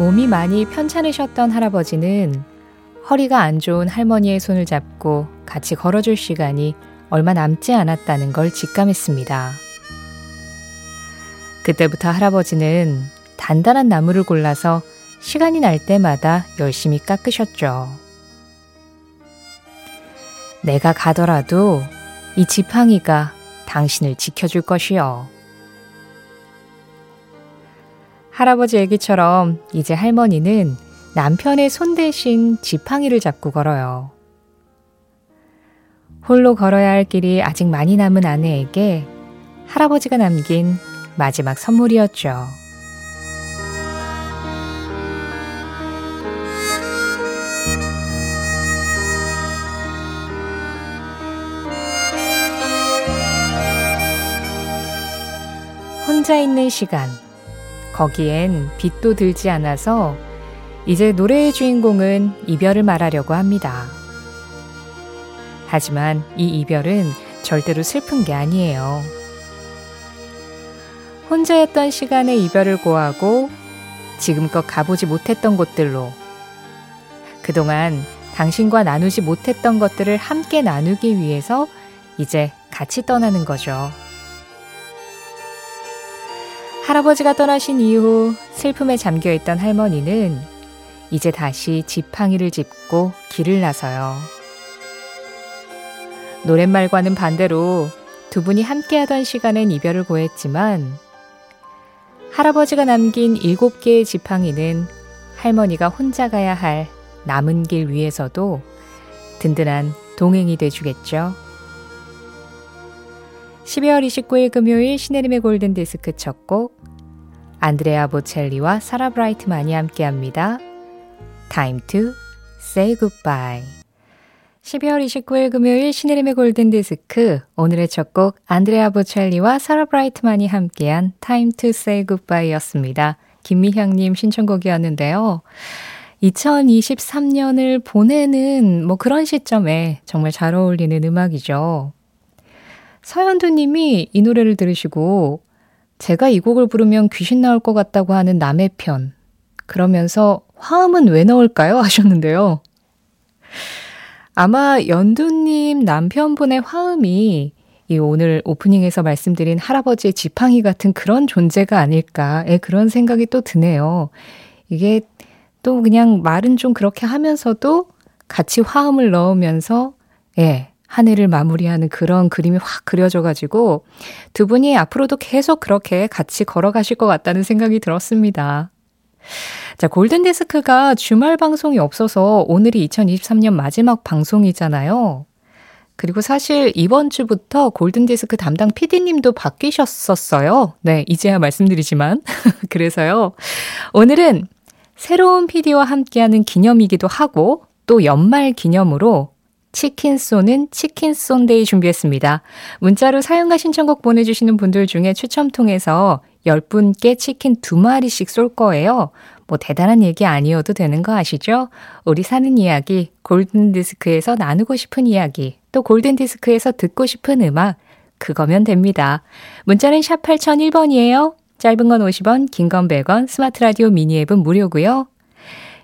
몸이 많이 편찮으셨던 할아버지는 허리가 안 좋은 할머니의 손을 잡고 같이 걸어줄 시간이 얼마 남지 않았다는 걸 직감했습니다. 그때부터 할아버지는 단단한 나무를 골라서 시간이 날 때마다 열심히 깎으셨죠. 내가 가더라도 이 지팡이가 당신을 지켜줄 것이요. 할아버지 얘기처럼 이제 할머니는 남편의 손 대신 지팡이를 잡고 걸어요. 홀로 걸어야 할 길이 아직 많이 남은 아내에게 할아버지가 남긴 마지막 선물이었죠. 혼자 있는 시간. 거기엔 빛도 들지 않아서 이제 노래의 주인공은 이별을 말하려고 합니다. 하지만 이 이별은 절대로 슬픈 게 아니에요. 혼자였던 시간에 이별을 고하고 지금껏 가보지 못했던 곳들로 그동안 당신과 나누지 못했던 것들을 함께 나누기 위해서 이제 같이 떠나는 거죠. 할아버지가 떠나신 이후 슬픔에 잠겨 있던 할머니는 이제 다시 지팡이를 짚고 길을 나서요. 노랫말과는 반대로 두 분이 함께하던 시간엔 이별을 고했지만 할아버지가 남긴 일곱 개의 지팡이는 할머니가 혼자 가야 할 남은 길 위에서도 든든한 동행이 돼주겠죠. 12월 29일 금요일 시네림의 골든디스크 첫 곡 안드레아 보첼리와 사라 브라이트만이 함께합니다. Time to say goodbye 12월 29일 금요일 시네림의 골든디스크 오늘의 첫 곡 안드레아 보첼리와 사라 브라이트만이 함께한 Time to say goodbye였습니다. 김미향님 신청곡이었는데요. 2023년을 보내는 뭐 그런 시점에 정말 잘 어울리는 음악이죠. 서현두 님이 이 노래를 들으시고 제가 이 곡을 부르면 귀신 나올 것 같다고 하는 남의 편. 그러면서 화음은 왜 넣을까요? 하셨는데요. 아마 연두님 남편분의 화음이 이 오늘 오프닝에서 말씀드린 할아버지의 지팡이 같은 그런 존재가 아닐까의 그런 생각이 또 드네요. 이게 또 그냥 말은 좀 그렇게 하면서도 같이 화음을 넣으면서 예, 한 해를 마무리하는 그런 그림이 확 그려져가지고 두 분이 앞으로도 계속 그렇게 같이 걸어가실 것 같다는 생각이 들었습니다. 자, 골든디스크가 주말 방송이 없어서 오늘이 2023년 마지막 방송이잖아요. 그리고 사실 이번 주부터 골든디스크 담당 PD님도 바뀌셨었어요. 네, 이제야 말씀드리지만. 그래서요. 오늘은 새로운 PD와 함께하는 기념이기도 하고 또 연말 기념으로 치킨 쏘는 치킨 쏜데이 준비했습니다. 문자로 사연과 신청곡 보내주시는 분들 중에 추첨 통해서 10분께 치킨 2마리씩 쏠 거예요. 뭐 대단한 얘기 아니어도 되는 거 아시죠? 우리 사는 이야기, 골든디스크에서 나누고 싶은 이야기, 또 골든디스크에서 듣고 싶은 음악, 그거면 됩니다. 문자는 샵 8001번이에요. 짧은 건 50원, 긴 건 100원, 스마트 라디오 미니 앱은 무료고요.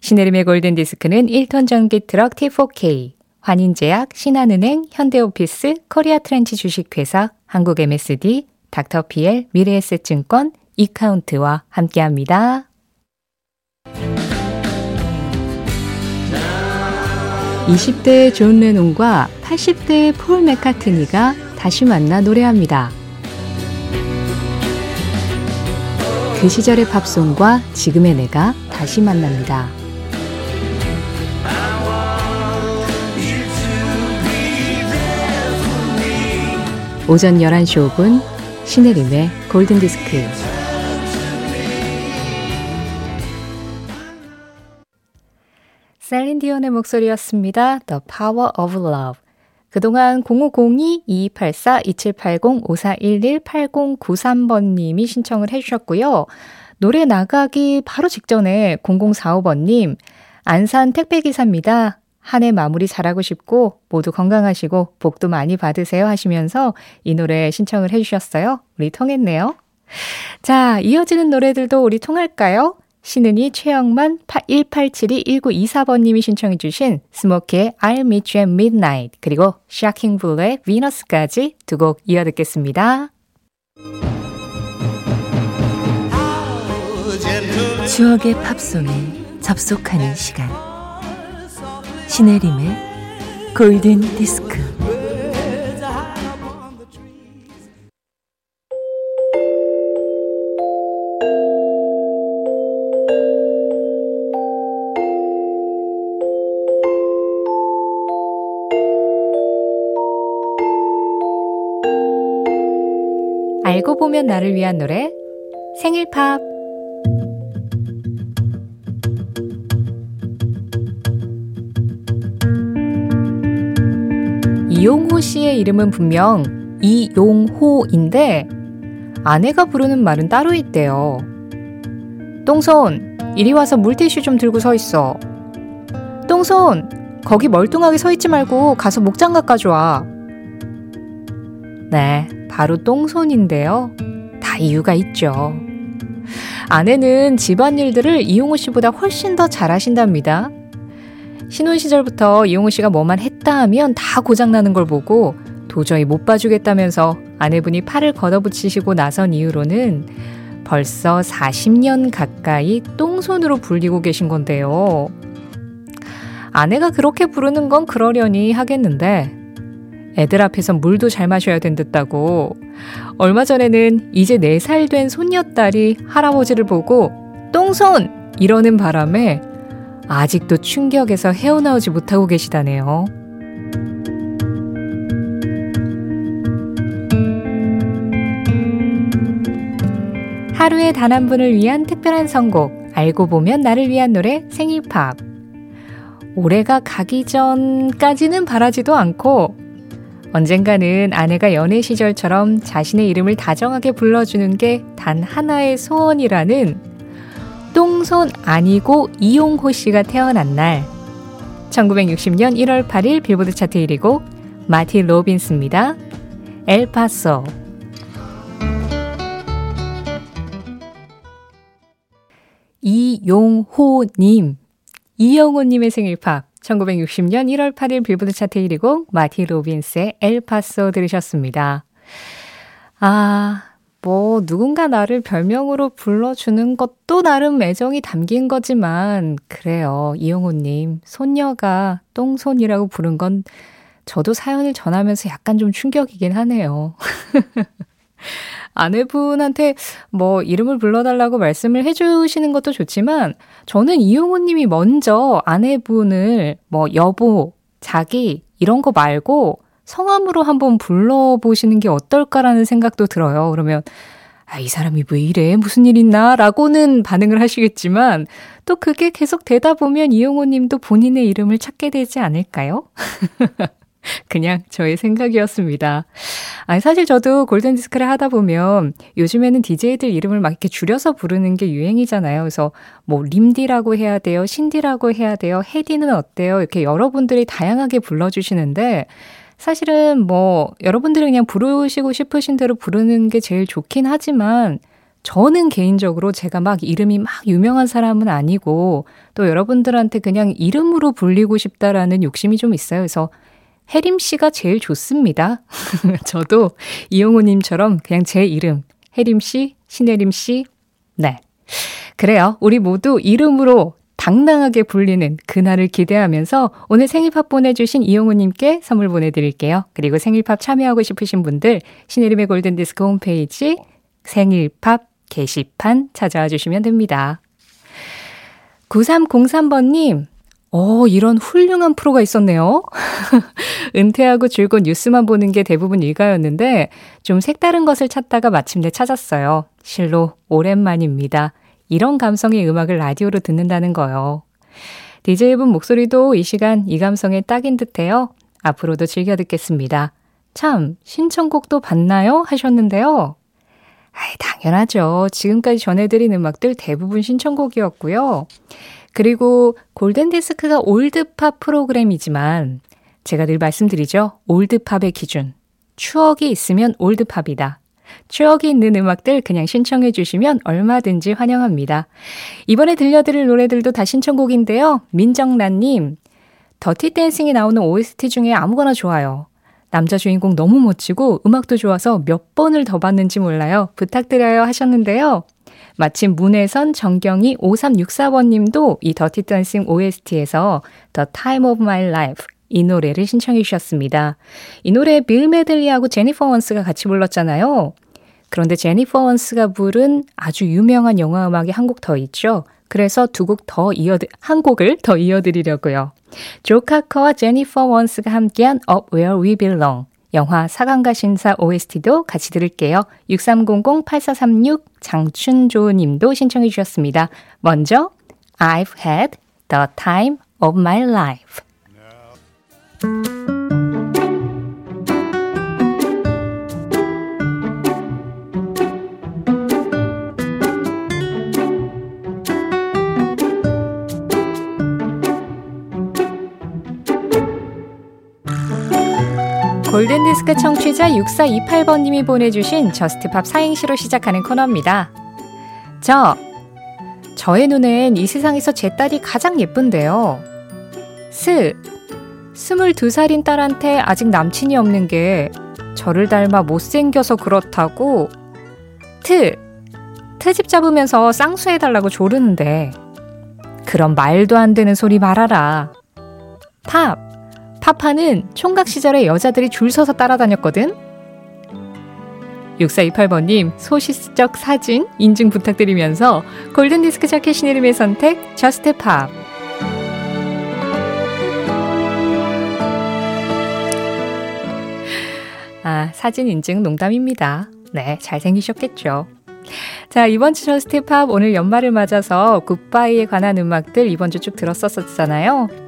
신혜림의 골든디스크는 1톤 전기 트럭 T4K, 환인제약, 신한은행, 현대오피스, 코리아 트렌치 주식회사, 한국 MSD, 닥터피엘, 미래에셋증권, 이카운트와 함께합니다. 20대의 존 레논과 80대의 폴 맥카트니가 다시 만나 노래합니다. 그 시절의 팝송과 지금의 내가 다시 만납니다. 오전 11시 5분 신혜림의 골든디스크 셀린디온의 목소리였습니다. The Power of Love 그동안 0502-2842-2780-5411-8093번님이 신청을 해주셨고요. 노래 나가기 바로 직전에 0045번님, 안산 택배기사입니다. 한 해 마무리 잘하고 싶고 모두 건강하시고 복도 많이 받으세요 하시면서 이 노래 신청을 해주셨어요. 우리 통했네요. 자, 이어지는 노래들도 우리 통할까요? 신은이, 최영만, 1872-1924번님이 신청해 주신 스모키의 I'll Meet You at Midnight 그리고 Shocking Blue의 Venus까지 두 곡 이어 듣겠습니다. 추억의 팝송에 접속하는 시간 신혜림의 골든 디스크. 알고 보면 나를 위한 노래 생일 팝 이용호 씨의 이름은 분명 이용호인데 아내가 부르는 말은 따로 있대요. 똥손, 이리 와서 물티슈 좀 들고 서 있어. 똥손, 거기 멀뚱하게 서 있지 말고 가서 목장갑 가져와. 네, 바로 똥손인데요. 다 이유가 있죠. 아내는 집안일들을 이용호 씨보다 훨씬 더 잘하신답니다. 신혼 시절부터 이용호 씨가 뭐만 했다 하면 다 고장나는 걸 보고 도저히 못 봐주겠다면서 아내분이 팔을 걷어붙이시고 나선 이후로는 벌써 40년 가까이 똥손으로 불리고 계신 건데요. 아내가 그렇게 부르는 건 그러려니 하겠는데 애들 앞에서 물도 잘 마셔야 된댔다고. 얼마 전에는 이제 4살 된 손녀딸이 할아버지를 보고 똥손! 이러는 바람에 아직도 충격에서 헤어나오지 못하고 계시다네요. 하루에 단 한 분을 위한 특별한 선곡, 알고 보면 나를 위한 노래 생일팝. 올해가 가기 전까지는 바라지도 않고 언젠가는 아내가 연애 시절처럼 자신의 이름을 다정하게 불러주는 게 단 하나의 소원이라는 똥손 아니고 이용호 씨가 태어난 날 1960년 1월 8일 빌보드 차트 1위고 마티 로빈스입니다. 엘파소 이용호님 이영호님의 생일팝 1960년 1월 8일 빌보드 차트 1위고 마티 로빈스의 엘파소 들으셨습니다. 아, 뭐 누군가 나를 별명으로 불러주는 것도 나름 애정이 담긴 거지만 그래요. 이영호님 손녀가 똥손이라고 부른 건 저도 사연을 전하면서 약간 좀 충격이긴 하네요. 아내분한테 뭐 이름을 불러달라고 말씀을 해주시는 것도 좋지만 저는 이용호 님이 먼저 아내분을 뭐 여보, 자기 이런 거 말고 성함으로 한번 불러보시는 게 어떨까라는 생각도 들어요. 그러면 아, 이 사람이 왜 이래? 무슨 일 있나? 라고는 반응을 하시겠지만, 또 그게 계속 되다 보면 이용호 님도 본인의 이름을 찾게 되지 않을까요? 그냥 저의 생각이었습니다. 아니, 사실 저도 골든디스크를 하다 보면 요즘에는 DJ들 이름을 막 이렇게 줄여서 부르는 게 유행이잖아요. 그래서 뭐 림디라고 해야 돼요, 신디라고 해야 돼요, 헤디는 어때요? 이렇게 여러분들이 다양하게 불러주시는데 사실은 뭐 여러분들이 그냥 부르시고 싶으신 대로 부르는 게 제일 좋긴 하지만 저는 개인적으로 제가 막 이름이 막 유명한 사람은 아니고 또 여러분들한테 그냥 이름으로 불리고 싶다라는 욕심이 좀 있어요. 그래서 혜림 씨가 제일 좋습니다. 저도 이용호님처럼 그냥 제 이름, 혜림 씨, 신혜림 씨, 네. 그래요. 우리 모두 이름으로 당당하게 불리는 그날을 기대하면서 오늘 생일팝 보내주신 이용우님께 선물 보내드릴게요. 그리고 생일팝 참여하고 싶으신 분들 신혜림의 골든디스크 홈페이지 생일팝 게시판 찾아와 주시면 됩니다. 9303번님, 어, 이런 훌륭한 프로가 있었네요. 은퇴하고 즐거운 뉴스만 보는 게 대부분 일가였는데 좀 색다른 것을 찾다가 마침내 찾았어요. 실로 오랜만입니다. 이런 감성의 음악을 라디오로 듣는다는 거요. DJ분 목소리도 이 시간 이 감성에 딱인 듯해요. 앞으로도 즐겨 듣겠습니다. 참, 신청곡도 받나요? 하셨는데요. 아이, 당연하죠. 지금까지 전해드린 음악들 대부분 신청곡이었고요. 그리고 골든디스크가 올드팝 프로그램이지만 제가 늘 말씀드리죠. 올드팝의 기준. 추억이 있으면 올드팝이다. 추억이 있는 음악들 그냥 신청해 주시면 얼마든지 환영합니다. 이번에 들려드릴 노래들도 다 신청곡인데요. 민정란님, 더티 댄싱이 나오는 OST 중에 아무거나 좋아요. 남자 주인공 너무 멋지고 음악도 좋아서 몇 번을 더 봤는지 몰라요. 부탁드려요 하셨는데요. 마침 문혜선, 정경희, 5364번 님도 이 Dirty Dancing OST에서 The Time of My Life 이 노래를 신청해 주셨습니다. 이 노래 빌 메들리하고 제니퍼 원스가 같이 불렀잖아요. 그런데 제니퍼 원스가 부른 아주 유명한 영화 음악이 한 곡 더 있죠. 그래서 두 곡 더 이어 한 곡을 더 이어드리려고요. 조 카커와 제니퍼 원스가 함께한 Up Where We Belong 영화 사관과 신사 OST도 같이 들을게요. 6300-8436 장춘조 님도 신청해 주셨습니다. 먼저 I've had the time of my life. 골든디스크 청취자 6428번님이 보내주신 Just Pop 사행시로 시작하는 코너입니다. 저, 저의 눈엔 이 세상에서 제 딸이 가장 예쁜데요. 스, 22살인 딸한테 아직 남친이 없는 게 저를 닮아 못생겨서 그렇다고 트, 트집 잡으면서 쌍수해달라고 조르는데 그런 말도 안 되는 소리 말아라. 팝, papa는 총각 시절에 여자들이 줄 서서 따라다녔거든? 6428번님, 소시적 사진 인증 부탁드리면서 골든디스크 자켓 이름의 선택, Just Pop. 아, 사진 인증 농담입니다. 네, 잘생기셨겠죠. 자, 이번 주 Just Pop 오늘 연말을 맞아서 goodbye에 관한 음악들 이번 주 쭉 들었었잖아요.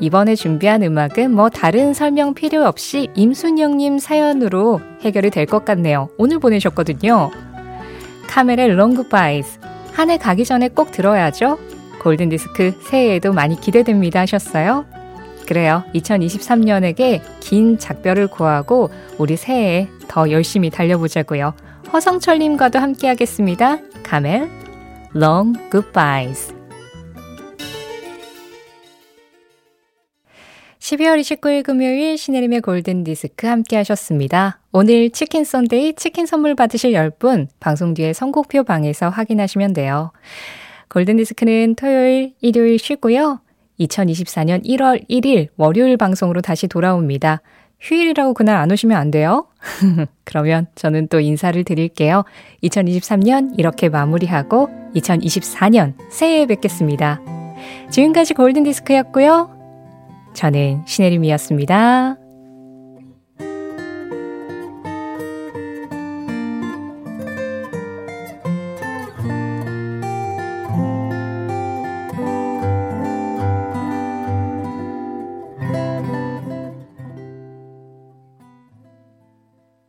이번에 준비한 음악은 뭐 다른 설명 필요 없이 임순영님 사연으로 해결이 될 것 같네요. 오늘 보내셨거든요. Camel의 Long Goodbyes. 한 해 가기 전에 꼭 들어야죠. 골든디스크 새해에도 많이 기대됩니다 하셨어요. 그래요. 2023년에게 긴 작별을 구하고 우리 새해에 더 열심히 달려보자고요. 허성철님과도 함께 하겠습니다. Camel, Long Goodbyes. 12월 29일 금요일 신혜림의 골든디스크 함께 하셨습니다. 오늘 치킨 썬데이 치킨 선물 받으실 10분 방송 뒤에 선곡표 방에서 확인하시면 돼요. 골든디스크는 토요일, 일요일 쉬고요. 2024년 1월 1일 월요일 방송으로 다시 돌아옵니다. 휴일이라고 그날 안 오시면 안 돼요? 그러면 저는 또 인사를 드릴게요. 2023년 이렇게 마무리하고 2024년 새해에 뵙겠습니다. 지금까지 골든디스크였고요. 저는 신혜림이었습니다.